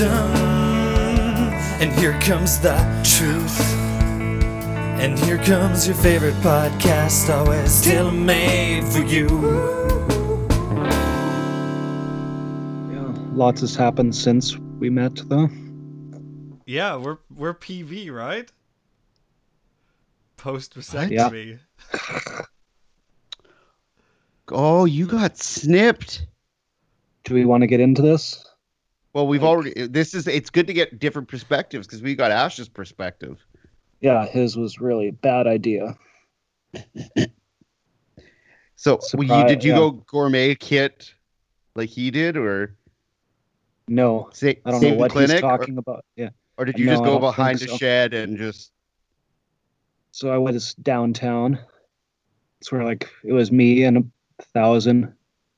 wisdom. And here comes the truth. And here comes your favorite podcast, always tailor made for you. Yeah, lots has happened since we met, though. Yeah, we're we're PV, right? Post vasectomy. Oh, you got snipped. Do we want to get into this? Well, we've already. This is. It's good to get different perspectives because we got Ash's perspective. Yeah, his was really a bad idea. So, well, you, did you yeah. go gourmet kit like he did, or No, sa- I don't know what clinic, he's or, talking about. Yeah. or did you No, just go behind a so. shed and just? So I was downtown. It's where like it was me and a thousand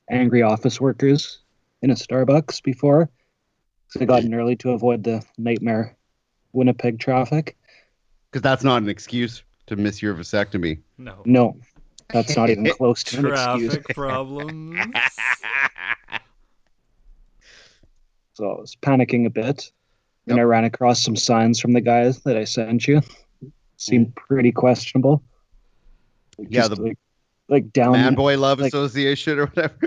angry office workers in a Starbucks before. So I got in early to avoid the nightmare Winnipeg traffic. Because that's not an excuse to miss your vasectomy. No. No, that's not even close to an excuse. Traffic problems. So I was panicking a bit. And I ran across some signs from the guys that I sent you. Seemed mm. pretty questionable. Like, Yeah, just the like, like down Man Boy Love like- Association or whatever.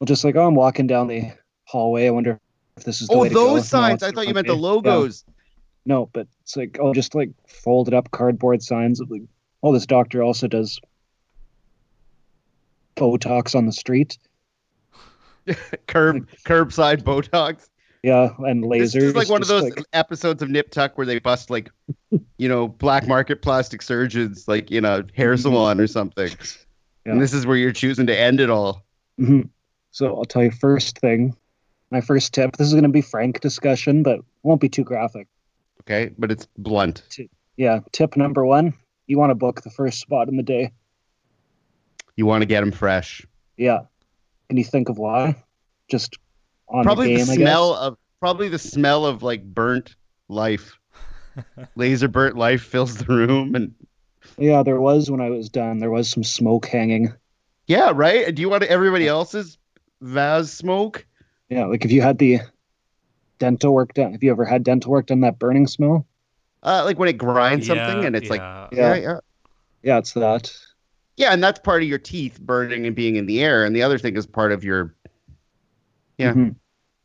well, just like oh, I'm walking down the hallway. I wonder if this is the Oh, those signs! I thought you meant the. Yeah. logos. No, but it's like oh, just like folded up cardboard signs of like oh, this doctor also does Botox on the street. Curb curbside Botox. Yeah, and lasers. This is like one of those like- episodes of Nip Tuck where they bust like, you know, black market plastic surgeons like in a hair salon or something. Yeah. And this is where you're choosing to end it all. Mhm. So I'll tell you first thing, my first tip. This is going to be frank discussion, but won't be too graphic. Okay, but it's blunt. Yeah, tip number one: you want to book the first spot in the day. You want to get them fresh. Yeah. Can you think of why? Just on probably the game, the I smell guess. of probably the smell of like burnt life. Laser burnt life fills the room and Yeah, there was when I was done. There was some smoke hanging. yeah, right? Do you want everybody else's Vaz smoke? Yeah, like if you had the dental work done. Have you ever had dental work done? That burning smell? Uh, like when it grinds Yeah, something and it's like yeah. yeah, Yeah. yeah. Yeah, it's that. Yeah, and that's part of your teeth burning and being in the air, and the other thing is part of your. Yeah. Mhm.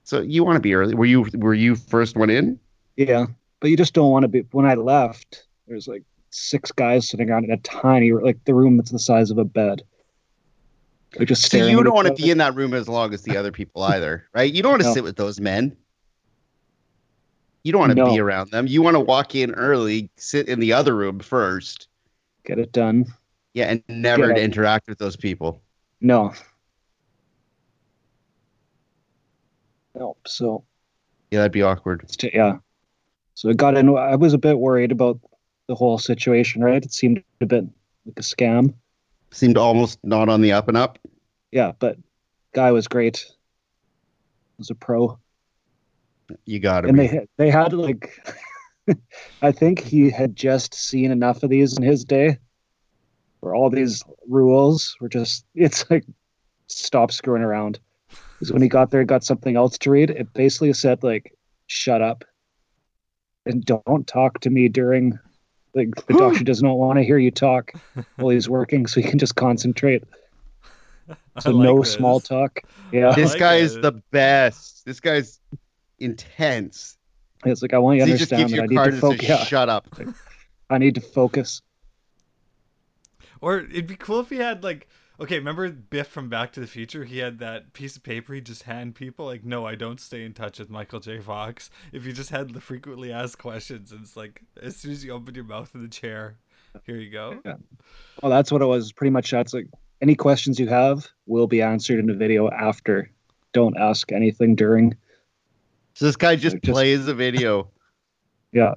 So you want to be early? Were you were you first one in? Yeah, but you just don't want to be. When I left, there's like six guys sitting around in a tiny, like the room that's the size of a bed. They're just So you don't want to be in that room as long as the other people either, right? You don't want to No. sit with those men. You don't want to No. be around them. You want to walk in early, sit in the other room first, Get it done. yeah, and never to interact with those people. No. Nope. So Yeah, that'd be awkward. t- yeah. So I got in. I was a bit worried about the whole situation. Right? It seemed a bit like a scam. Seemed almost not on the up and up. Yeah, but guy was great. Was a pro. You got to and be. they had- they had like I think he had just seen enough of these in his day where all these rules were just it's like stop screwing around because when he got there got something else to read it basically said like shut up and don't talk to me during like the doctor does not want to hear you talk while he's working so he can just concentrate so like no this. small talk yeah this like guy it. is the best. This guy's intense. it's like i want you to he just understand gives that you i a need to and says, focus yeah, "Shut up." i need to focus Or it'd be cool if he had like okay, remember Biff from Back to the Future? He had that piece of paper he just hand people like, no, I don't stay in touch with Michael J. Fox. If you just had the frequently asked questions, and it's like as soon as you open your mouth in the chair, here you go. Yeah. Well, that's what it was. Pretty much that's like any questions you have will be answered in the video after. Don't ask anything during. So this guy just, Like, just- plays a video. Yeah.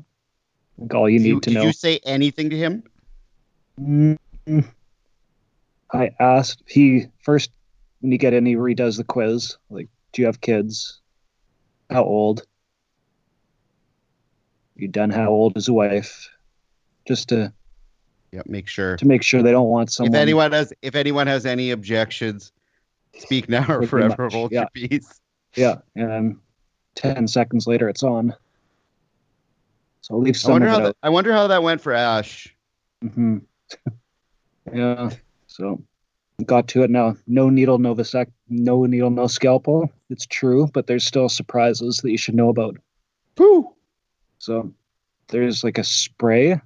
Like all you Did need to did know. Did you say anything to him? Mm, I asked he first when you get in, he redoes the quiz. Like, do you have kids? How old? You done? How old is a wife? Just to Yeah, make sure. to make sure they don't want someone. If anyone has if anyone has any objections, speak now or forever much, hold yeah. your peace. Yeah, and ten seconds later, it's on. So leave I some wonder of how that. I wonder how that went for Ash. hmm yeah. So got to it now. No needle, no vasect, no needle, no scalpel. It's true, but there's still surprises that you should know about. Whew. So there's like a spray.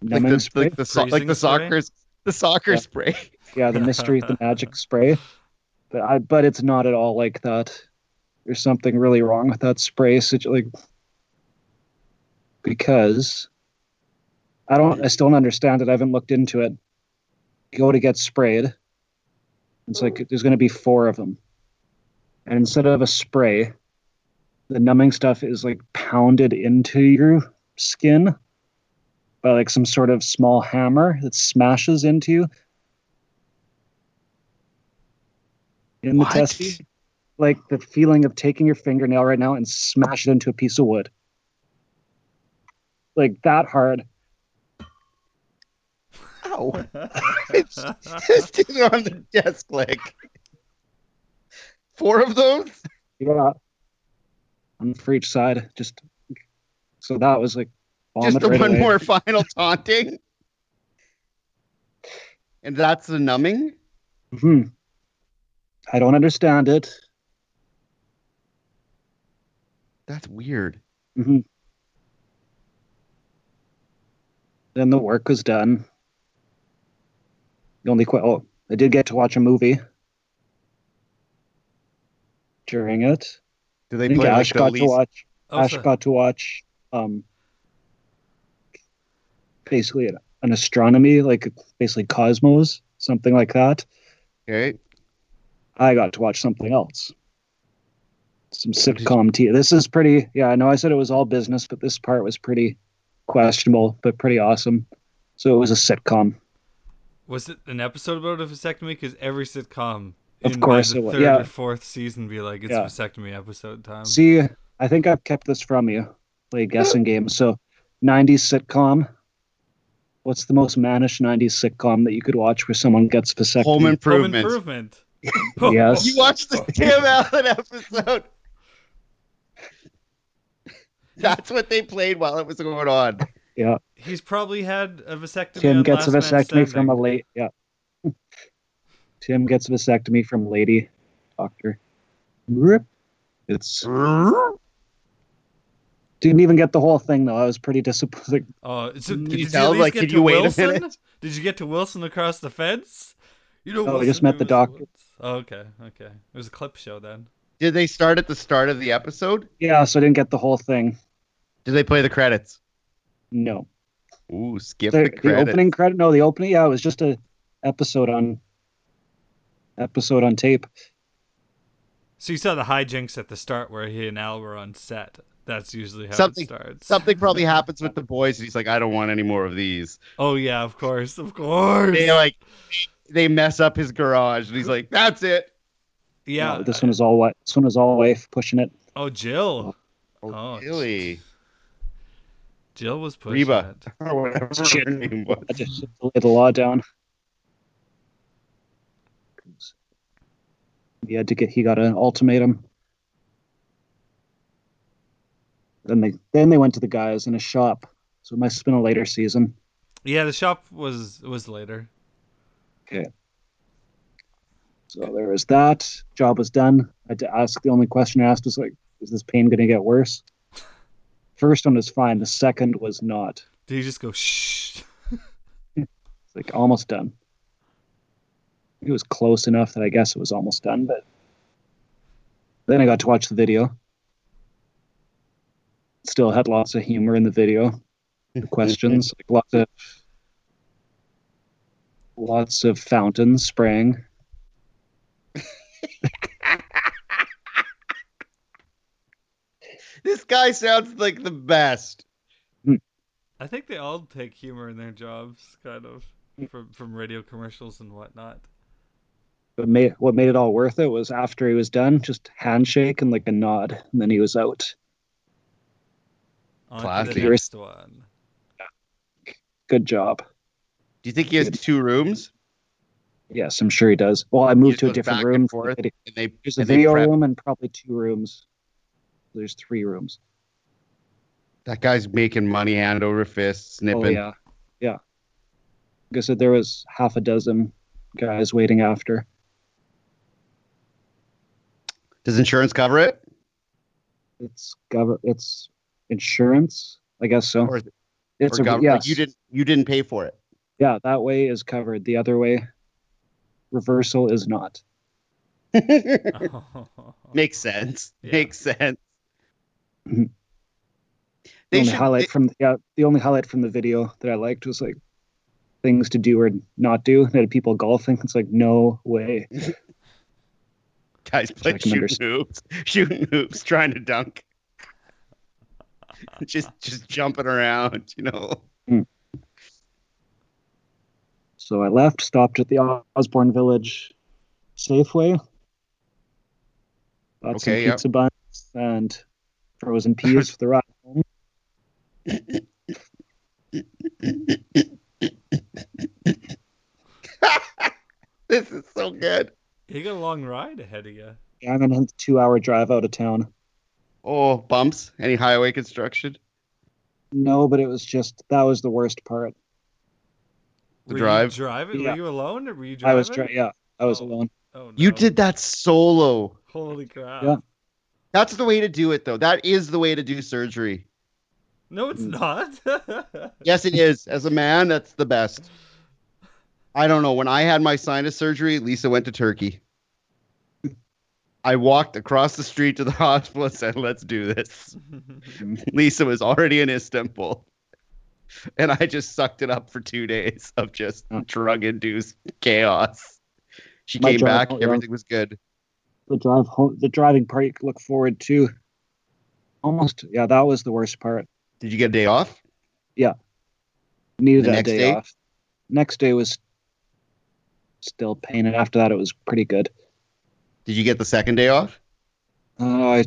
Like the, spray. like the so- like Freezing the spray? the soccer Yeah. spray. yeah, the mystery, the magic spray. But I, but it's not at all like that. There's something really wrong with that spray. situ- like because I don't, I still don't understand it. I haven't looked into it. Go to get sprayed. It's like there's going to be four of them, and instead of a spray, the numbing stuff is like pounded into your skin by like some sort of small hammer that smashes into you in the testy. Like the feeling of taking your fingernail right now and smash it into a piece of wood. Like that hard. It's just on the desk like four of those. Yeah. One for each side. Just so that was like Just the right one away. more final taunting. And that's the numbing. Mhm. I don't understand it. That's weird. hmm Then the work was done. The only que- oh, I did get to watch a movie during it. Do they think play like Ash the got to watch. Oh, Ash so- got to watch um, basically an, an astronomy, like basically cosmos, something like that. Okay. I got to watch something else. Some sitcom tea. This is pretty. Yeah, I know I said it was all business, but this part was pretty questionable, but pretty awesome. So it was a sitcom. Was it an episode about a vasectomy? Because every sitcom, Of in course the it was, third yeah. or fourth season, be like it's Yeah. vasectomy episode time. See, I think I've kept this from you. Play a guessing game. So, 90s sitcom. What's the most mannish 90s sitcom that you could watch where someone gets vasectomy? Home Home improvement. improvement. Oh, yes. You watched the Tim Allen episode. That's what they played while it was going on. Yeah. He's probably had a vasectomy. Tim gets a Last Man vasectomy from a Standing. late. Yeah. Tim gets a vasectomy from lady doctor. Rip. It's didn't even get the whole thing though. I was pretty disappointed. Oh, so did you you tell, like, get did to you wait a Wilson? minute? Did you get to Wilson across the fence? You know, No, I Wilson, just met the was doctor. Oh, okay, okay. It was a clip show then. Did they start at the start of the episode? Yeah, so I didn't get the whole thing. Did they play the credits? No. Ooh, skip The, the, the opening credit. No, the opening. Yeah, it was just a episode on episode on tape. So you saw the hijinks at the start where he and Al were on set. That's usually how Something- it starts. Something probably happens with the boys, and he's like, "I don't want any more of these." Oh yeah, of course, of course. They like, they mess up his garage, and he's like, "That's it." yeah. No, this one is all what. This one was all wife pushing it. Oh, Jill. Oh, Oh, really? Jill was pushing Reba. it. Or whatever Shit. her name was. I just lay the law down. He had to get. He got an ultimatum. Then they then they went to the guys in a shop. So it must have been a later season. Yeah, the shop was was later. Okay. So there was that. Job was done. I had to ask. The only question I asked was like, "Is this pain going to get worse?" First one was fine. The second was not. Did he just go shh? It's like almost done. It was close enough that I guess it was almost done, but then I got to watch the video. Still had lots of humor in the video. The questions, like lots of lots of fountains spraying. This guy sounds like the best. I think they all take humor in their jobs, kind of, from from radio commercials and whatnot. But made, what made it all worth it was after he was done, just handshake and like a nod, and then he was out. On to Classic. the next one. Good job. Do you think he has Good. two rooms? Yes, I'm sure he does. Well, I moved to a different room. and forth, and they There's a and they video prep. room and probably two rooms. There's three rooms. That guy's making money hand over fist, snipping. Oh yeah, yeah. Like I said, there was half a dozen guys waiting after. Does insurance cover it? It's cover. It's insurance. I guess so. Or, it's or a gov- yes. you didn't you didn't pay for it. Yeah, that way is covered. The other way, reversal is not. Makes sense. Yeah. Makes sense. Mhm. The only should. highlight they- from yeah, the only highlight from the video that I liked was like things to do or not do. They had people golfing. It's like no way. guys playing shooting hoops, shooting hoops, trying to dunk. just just jumping around, you know. So I left, stopped at the Osborne Village Safeway. Some Okay, yep. pizza buns and frozen peas for the ride home. This is so good. you got a long ride ahead of you. Yeah, I'm in a two-hour drive out of town. Oh, bumps. Any highway construction? No, but it was just that was the worst part. The were drive? You driving? Yeah. Were you alone or were you driving? I was dri- yeah, I was Oh. alone. Oh, no. You did that solo. Holy crap. Yeah. That's the way to do it, though. That is the way to do surgery. No, it's Mm. not. Yes, it is. As a man, that's the best. I don't know. When I had my sinus surgery, Lisa went to Turkey. I walked across the street to the hospital and said, "Let's do this." Lisa was already in Istanbul, and I just sucked it up for two days of just drug-induced chaos. She My came back. Everything was good. The drive home, the driving part you could look forward to. Almost, yeah, that was the worst part. Did you get a day off? Yeah, needed The that next day, day? off. Next day was still pain, and after that, it was pretty good. Did you get the second day off? Uh, I,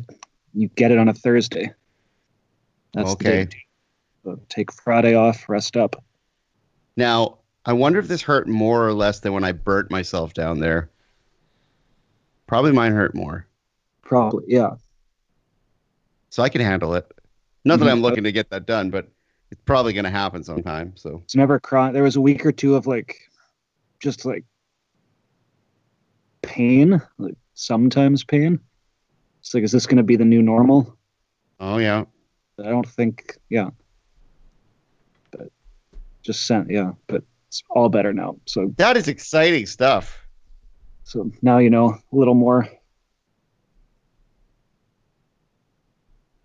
you get it on a Thursday. That's Okay. The day. So take Friday off, rest up. Now, I wonder if this hurt more or less than when I burnt myself down there. Probably mine hurt more. Probably, yeah. So I can handle it. Not that Mhm. I'm looking to get that done, but it's probably going to happen sometime. So It's never crying. There was a week or two of like, just like pain, like sometimes pain. It's like, is this going to be the new normal? Oh yeah. I don't think, yeah. But just sent, yeah. But it's all better now. So, That is exciting stuff. So now you know a little more.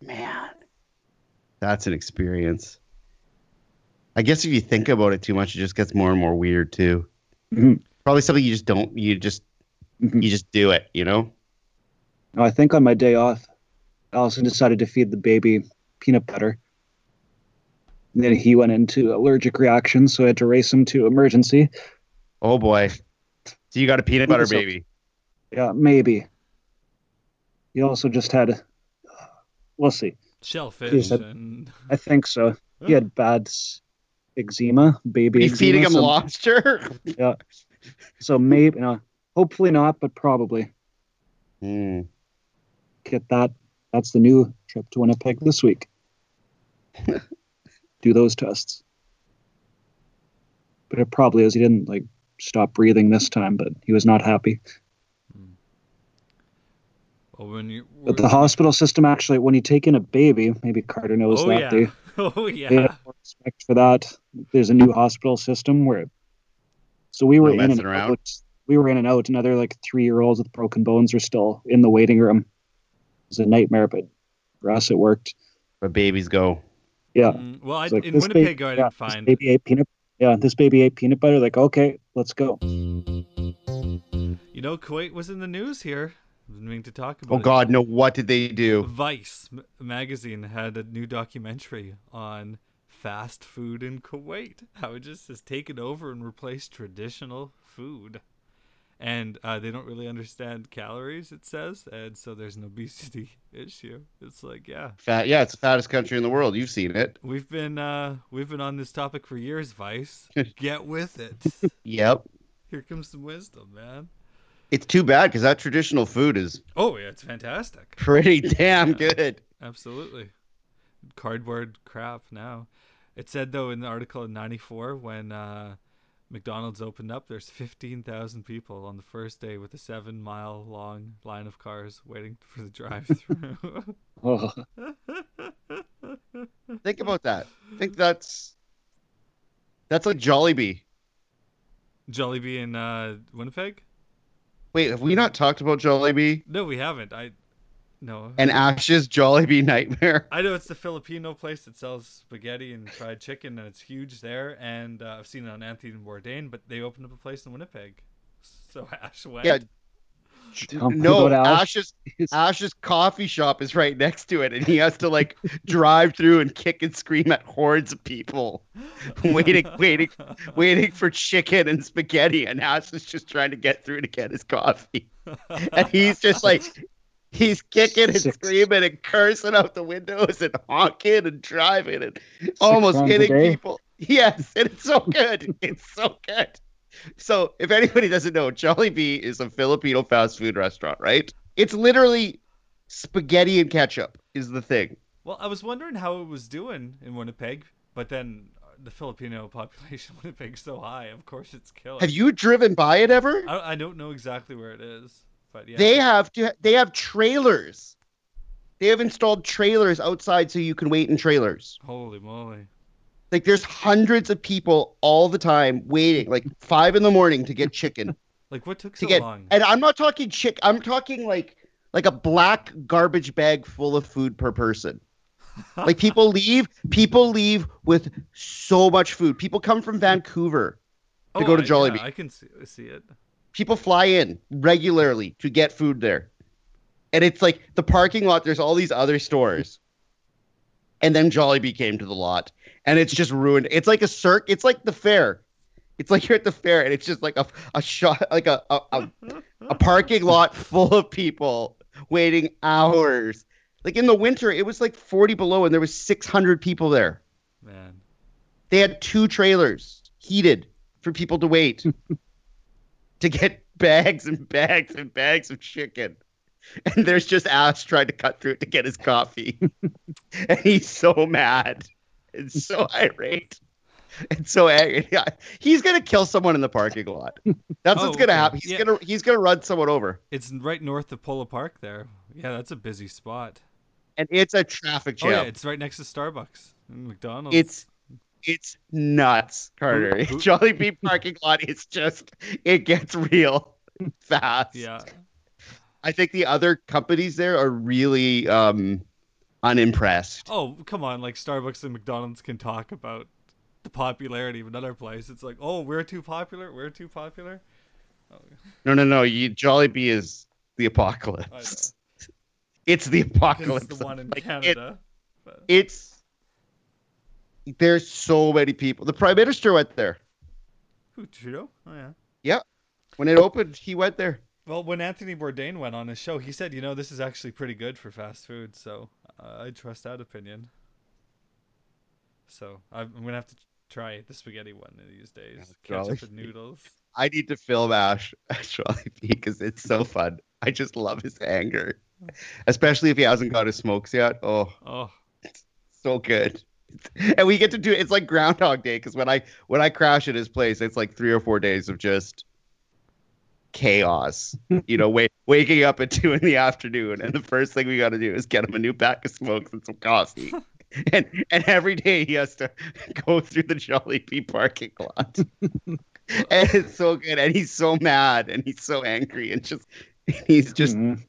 Man. That's an experience. I guess if you think about it too much, it just gets more and more weird too. Mhm. Probably something you just don't you just Mhm. you just do it, you know? Now, I think on my day off, Allison decided to feed the baby peanut butter. And then he went into allergic reaction, so I had to race him to emergency. Oh boy. So you got a peanut butter So- baby. Yeah, maybe. He also just had, we'll see. Shellfish said- and I think so. He had bad eczema, baby Are eczema. feeding him so, lobster? Yeah. So maybe, no, hopefully not, but probably Hmm. get that. That's the new trip to Winnipeg this week. Do those tests. But it probably is. He didn't like stop breathing this time, but he was not happy. well, when you But the hospital system actually, when you take in a baby, maybe Carter knows oh that yeah, they oh they yeah. have more respect for that. There's a new hospital system where, so we were No in and around. out. We were in and out. Another like three year olds with broken bones are still in the waiting room. It was a nightmare, but for us it worked. But babies go. Yeah. Mm, well, I, like, in Winnipeg, baby- I yeah, didn't this find. baby ate peanut. Yeah, this baby ate peanut butter. Like, okay, let's go. You know, Kuwait was in the news here. I was meaning to talk about. Oh it. God, no! What did they do? Vice magazine had a new documentary on fast food in Kuwait. How it just has taken over and replaced traditional food. And uh, they don't really understand calories, it says, and so there's an obesity issue. It's like, yeah, Fat, yeah, it's the fattest country in the world. You've seen it. we've been uh, we've been on this topic for years, Vice. Get with it. Yep. Here comes some wisdom, man. It's too bad because that traditional food is Oh yeah, it's fantastic. pretty damn good. Absolutely. Cardboard crap now. It said though in the article in '94 when uh, McDonald's opened up, there's 15,000 people on the first day with a seven-mile-long line of cars waiting for the drive-through. Oh, Think about that. I think that's that's like Jollibee. Jollibee in uh, Winnipeg? Wait, have we not talked about Jollibee No, we haven't. I no. and Ash's Jollibee nightmare? I know it's the Filipino place that sells spaghetti and fried chicken, and it's huge there. And uh, I've seen it on Anthony Bourdain, but they opened up a place in Winnipeg. So Ash went. Yeah. Tell No. Ash's Ash's coffee shop is right next to it, and he has to like drive through and kick and scream at hordes of people waiting, waiting, waiting for chicken and spaghetti, and Ash is just trying to get through to get his coffee, and he's just like. He's kicking and Six. screaming and cursing out the windows and honking and driving and almost hitting people. Yes, and it's so good. It's so good. So, if anybody doesn't know, Jollibee is a Filipino fast food restaurant, right? It's literally spaghetti and ketchup is the thing. Well, I was wondering how it was doing in Winnipeg, but then the Filipino population in Winnipeg's so high. Of course, it's killing. Have you driven by it ever? I, I don't know exactly where it is, but yeah. They have to. They have trailers. They have installed trailers outside so you can wait in trailers. Holy moly! Like there's hundreds of people all the time waiting, like five in the morning to get chicken. Like what took to so get long? and I'm not talking chick I'm talking like like a black garbage bag full of food per person. Like people leave people leave with so much food. People come from Vancouver. to oh, go to Jollibee. Yeah, I can see, see it. People fly in regularly to get food there. And it's like the parking lot there's all these other stores. And then Jollibee came to the lot and it's just ruined. It's like a circ it's like the fair. It's like you're at the fair and it's just like a a shot like a a, a a parking lot full of people waiting hours. Like in the winter, it was like 40 below, and there was 600 people there. Man, They had two trailers heated for people to wait to get bags and bags and bags of chicken. And there's just Ash trying to cut through it to get his coffee, and he's so mad and so irate. And so angry. He's gonna kill someone in the parking lot. That's Oh, what's gonna happen. He's Yeah. gonna he's gonna run someone over. it's right north of Polo Park there. Yeah, that's a busy spot. and it's a traffic Oh jam. yeah, it's right next to Starbucks and McDonald's. it's it's nuts, Carter. Jollibee parking lot is just it gets real fast. yeah. I think the other companies there are really um unimpressed. Oh come on, like Starbucks and McDonald's can talk about the popularity of another place. It's like, oh, we're too popular. We're too popular. Oh, No, no, no. You Jollibee is the apocalypse. It's the apocalypse. it's the one in Like, it- Canada. but- it's there's so many people. The prime minister went there Who Trudeau? Oh yeah. Yeah. When it opened. He went there. Well, when Anthony Bourdain went on his show, he said, you know, this is actually pretty good for fast food, so uh, I trust that opinion. So I'm gonna have to try the spaghetti one these days. Yeah, Ketchup and noodles. I need to film Ash Jollibee because it's so fun. I just love his anger, especially if he hasn't got his smokes yet. Oh, Oh, It's so good. And we get to do it's like Groundhog Day because when I when I crash at his place, it's like three or four days of just chaos. you know, wait, waking up at two in the afternoon, and the first thing we got to do is get him a new pack of smokes and some coffee. and and every day he has to go through the Jollibee parking lot. and it's so good, and he's so mad, and he's so angry, and just he's just Mhm.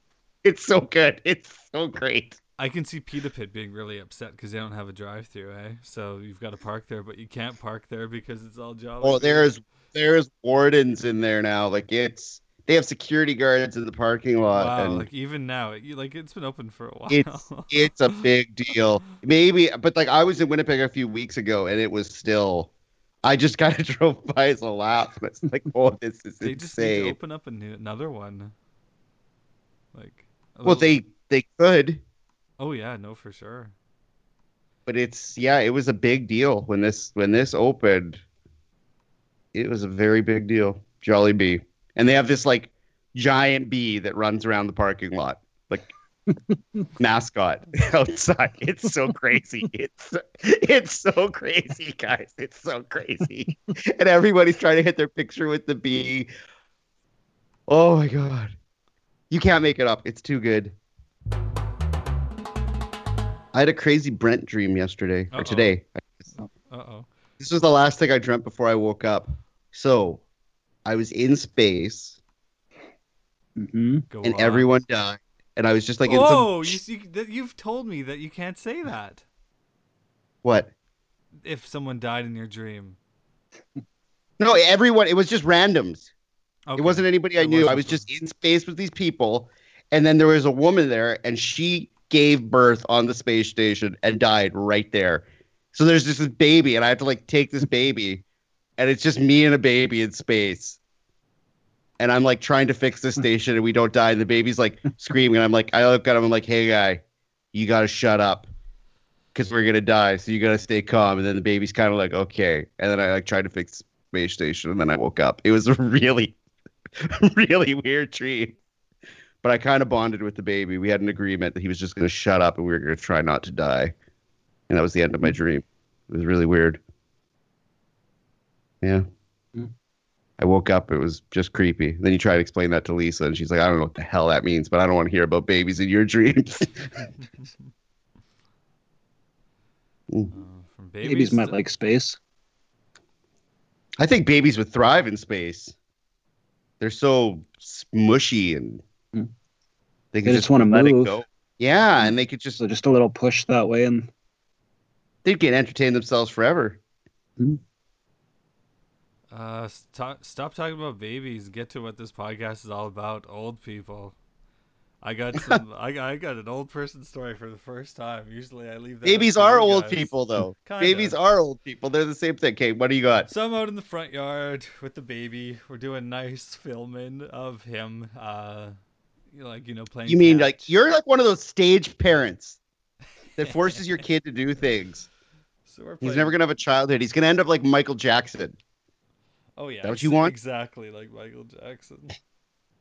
it's so good, it's so great. I can see Pita Pit being really upset because they don't have a drive-through, eh? So you've got to park there, but you can't park there because it's all jolly. Oh, there's there's wardens in there now. Like it's they have security guards in the parking lot, wow, and like even now, it, like it's been open for a while. it's it's a big deal. Maybe, but like I was in Winnipeg a few weeks ago, and it was still. I just kind of drove by as a laugh. It's like, oh, this is they just need to open up a new, another one. Like. Well, little- they they could, Oh yeah, no, for sure. but it's yeah, it was a big deal when this when this opened. It was a very big deal. Jollibee, and they have this like giant bee that runs around the parking lot, like mascot outside. It's so crazy. It's it's so crazy, guys. It's so crazy, and everybody's trying to hit their picture with the bee. Oh my god, you can't make it up. It's too good. I had a crazy Brent dream yesterday or Uh-oh. today. Uh oh. This was the last thing I dreamt before I woke up. So, I was in space mm-hmm, and on. everyone died, and I was just like, in some, Whoa! You, you, you've told me that you can't say that what? if someone died in your dream. No, everyone. It was just randoms. Okay. It wasn't anybody I It knew. I wasn't was from- just in space with these people, and then there was a woman there, and she gave birth on the space station and died right there. So there's just this baby, and I have to like take this baby, and it's just me and a baby in space. And I'm like trying to fix the station, and we don't die. And the baby's like screaming, and I'm like, I look at him, I'm like, hey guy, you gotta shut up, because we're gonna die. So you gotta stay calm. And then the baby's kind of like, okay. And then I like tried to fix space station, and then I woke up. It was a really really weird dream. But I kind of bonded with the baby. We had an agreement that he was just going to shut up and we were going to try not to die. And that was the end of my dream. It was really weird. Yeah. Mm. I woke up. It was just creepy. Then you try to explain that to Lisa, and she's like, I don't know what the hell that means, but I don't want to hear about babies in your dreams. Uh, from babies, Babies might to- like space. I think babies would thrive in space. They're so smushy and Mm. they can They just, just wanna let it go. Yeah, and they could just So just a little push that way, and they can entertain themselves forever. Uh, stop, stop talking about babies. Get to what this podcast is all about. Old people. I got some. I, got- I got an old person story for the first time. Usually, I leave that. Babies are old guys. people, though. Babies are old people. They're the same thing. Okay, what do you got? So I'm out in the front yard with the baby. We're doing nice filming of him. Uh, you know, like you know, playing. You mean catch. like you're like one of those stage parents that forces your kid to do things. So we're He's never gonna have a childhood. He's gonna end up like Michael Jackson. Oh yeah. that what you want? Exactly like Michael Jackson.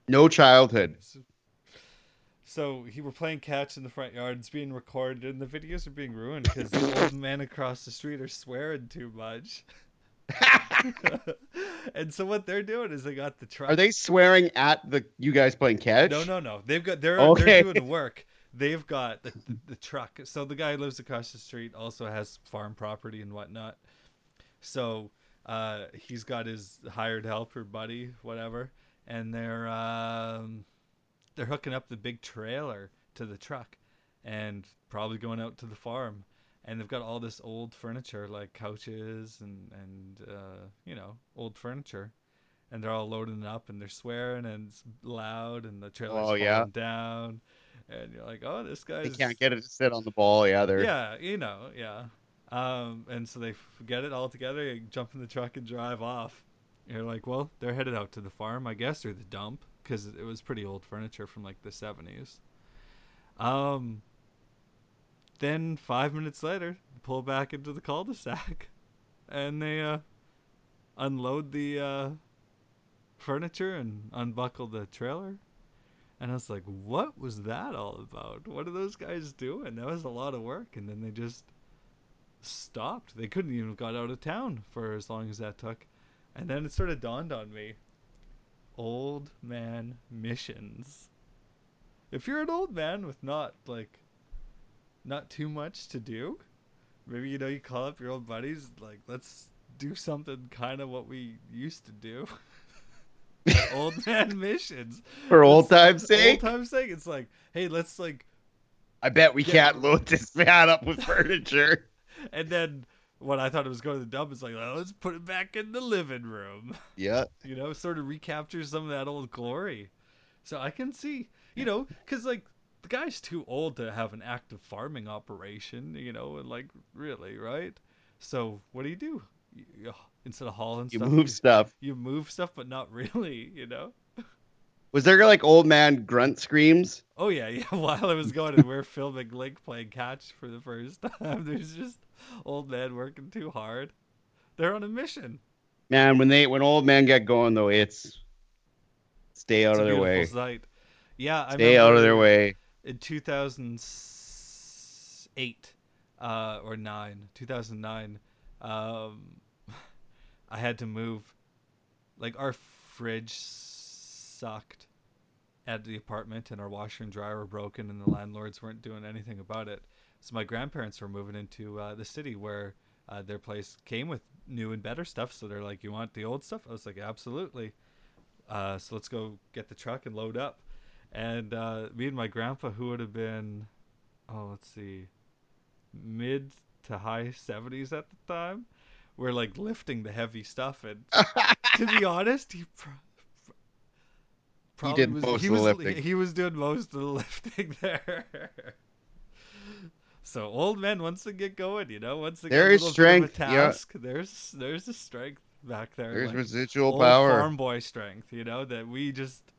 No childhood. So- So he were playing catch in the front yard. It's being recorded, and the videos are being ruined because the old men across the street are swearing too much. and so what they're doing is they got the truck. Are they swearing at the you guys playing catch? No, no, no. They've got they're Okay. they're doing the work. They've got the, the, the truck. So the guy lives across the street also has farm property and whatnot. So uh, he's got his hired helper buddy, whatever, and they're um, they're hooking up the big trailer to the truck, and probably going out to the farm. And they've got all this old furniture like couches and and uh, you know old furniture and they're all loading it up and they're swearing and it's loud and the trailer's Oh, falling yeah. down and you're like oh this guy can't get it to sit on the ball. Yeah, they're yeah you know yeah um and so they get it all together jump in the truck and drive off you're like well they're headed out to the farm i guess or the dump because it was pretty old furniture from like the 70s um then five minutes later pull back into the cul-de-sac and they uh unload the uh furniture and unbuckle the trailer. And I was like, what was that all about? What are those guys doing? That was a lot of work. And then they just stopped. They couldn't even have got out of town for as long as that took. And then it sort of dawned on me old man missions. If you're an old man with not, like, not too much to do, maybe, you know, you call up your old buddies, like, let's do something kind of what we used to do. old man missions. for old time's sake. Old time's sake. It's like, hey, let's like, I bet we can't load this man up with furniture. and then when I thought it was going to the dump it's like, well, let's put it back in the living room. yeah. You know, sort of recapture some of that old glory. So I can see, you know, because like the guy's too old to have an active farming operation, you know, and like really, right? So what do you do? You, you- instead of hauling You stuff, move stuff. you move stuff, but not really, you know. Was there like old man grunt screams? Oh yeah, yeah. While I was going and we are filming Link playing catch for the first time, there's just old man working too hard. They're on a mission. Man, when they when old men get going though, it's stay out It's of their way. sight. Yeah, I Stay out of their way. In 2008 uh, or nine, 2009, um, I had to move. Like our fridge sucked at the apartment, and our washer and dryer were broken, and the landlords weren't doing anything about it. So my grandparents were moving into uh, the city where uh, their place came with new and better stuff. So they're like, "You want the old stuff?" I was like, "Absolutely." Uh, so let's go get the truck and load up. And uh, me and my grandpa, who would have been, oh, let's see, mid to high 70s at the time, were like lifting the heavy stuff. And to be honest, he pro- probably did was, most he of the was, lifting. He was doing most of the lifting there. So old men, once they get going, you know, once they There get a is little bit of a strength, yeah. there's there's a strength back there. There's like, residual old power. farm boy strength, you know, that we just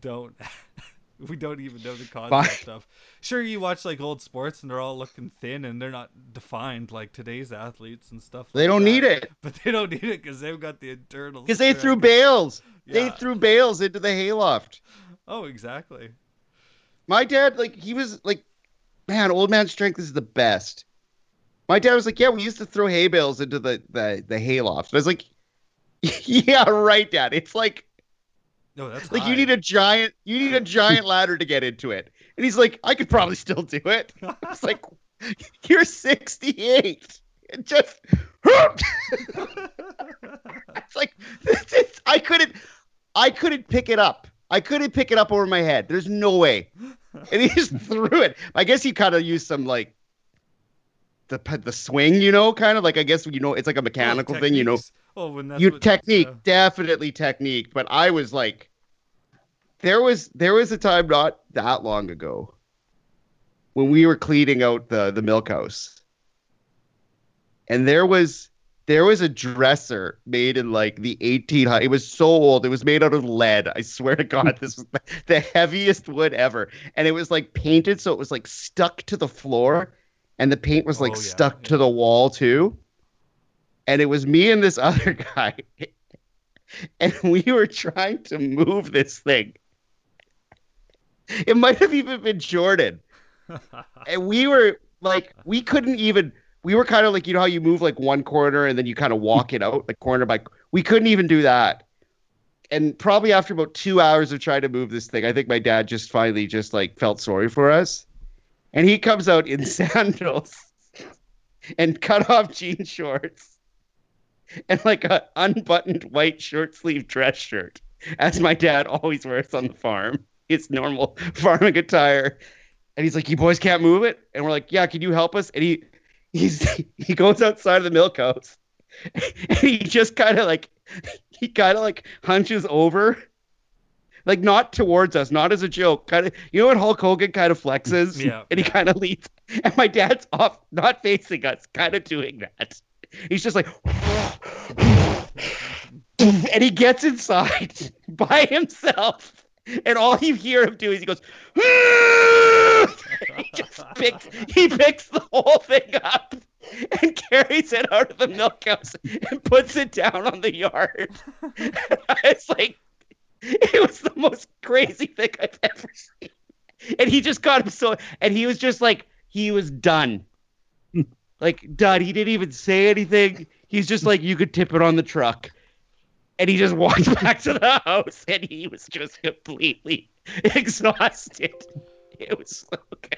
don't we don't even know the concept of. Sure, you watch like old sports and they're all looking thin and they're not defined like today's athletes and stuff. They like don't that. need it but they don't need it because they've got the internal. because they threw bales. They threw bales into the hayloft. Oh, exactly. My dad, like, he was like, man, old man strength is the best. My dad was like, yeah, we used to throw hay bales into the the, the hayloft. I was like, yeah, right, dad. It's like No, that's like high. you need a giant you need a giant ladder to get into it. And he's like, I could probably still do it. It's like you're 68. It just it's like it's, it's- I couldn't I couldn't pick it up. I couldn't pick it up over my head. There's no way. And he just threw it. I guess he kind of used some like the the swing, you know, kind of like I guess you know it's like a mechanical thing, you know. Oh, when that's You what- technique, yeah. Uh, definitely technique. But I was like, there was there was a time not that long ago when we were cleaning out the the milk house, and there was there was a dresser made in like the 1800s. It was so old. It was made out of lead. I swear to God, this was the, the heaviest wood ever, and it was like painted so it was like stuck to the floor, and the paint was like Oh, yeah, stuck yeah. to the wall too. And it was me and this other guy, and we were trying to move this thing. It might have even been Jordan. And we were like we couldn't even we were kind of like you know how you move like one corner and then you kind of walk it out like corner by we couldn't even do that. And probably after about two hours of trying to move this thing i think my dad just finally just like felt sorry for us. And he comes out in sandals and cut off jean shorts and like a unbuttoned white short sleeve dress shirt as my dad always wears on the farm. His normal farming attire. And he's like, "You boys can't move it," and we're like, "Yeah, can you help us?" And he he's he goes outside of the milk house, and he just kind of like he kind of like hunches over, like not towards us, not as a joke, kind of you know what Hulk Hogan kind of flexes, Yeah, and he kind of leads, and my dad's off, not facing us, kind of doing that. He's just like. And he gets inside by himself, and all you hear him do is he goes, he just picks he picks the whole thing up and carries it out of the milk house and puts it down on the yard. it's like it was the most crazy thing I've ever seen. And he just got him so and he was just like he was done. Like done. He didn't even say anything. He's just like you could tip it on the truck. And he just walked back to the house and he was just completely exhausted. It was so good.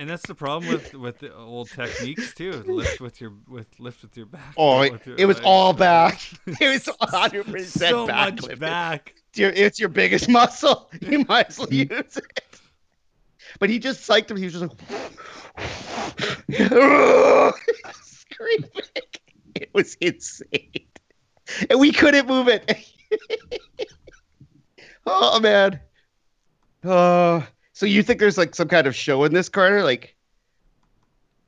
And that's the problem with with the old techniques too. Lift with your with lift with your back. Oh, it, your it was legs. all back. It was 100% so back. much lifted. back. It's your, it's your biggest muscle. You might as well mm-hmm. use it. But he just psyched him. He was just like screaming. It was insane. And we couldn't move it. oh man. Oh, so you think there's like some kind of show in this Carter? Like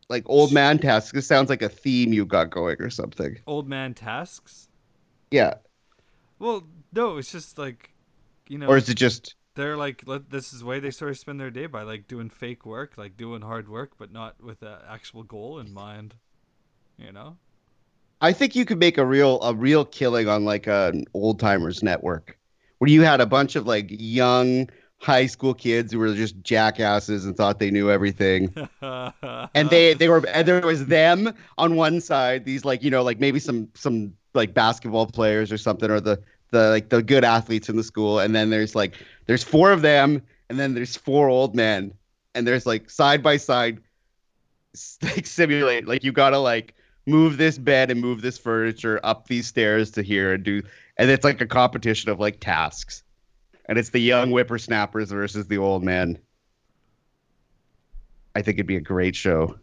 like old man tasks. This sounds like a theme you got going or something. Old man tasks. Yeah. Well, no, it's just like, you know, Or is it just they're like let, this is the way they sort of spend their day by like doing fake work, like doing hard work, but not with an actual goal in mind. You know. I think you could make a real a real killing on like an old timers network, where you had a bunch of like young high school kids who were just jackasses and thought they knew everything, and they they were and there was them on one side, these like you know like maybe some some like basketball players or something, or the the like the good athletes in the school, and then there's like there's four of them, and then there's four old men, and there's like side by side like simulate like you gotta like move this bed and move this furniture up these stairs to here and do and it's like a competition of like tasks. And it's the young whippersnappers versus the old men. I think it'd be a great show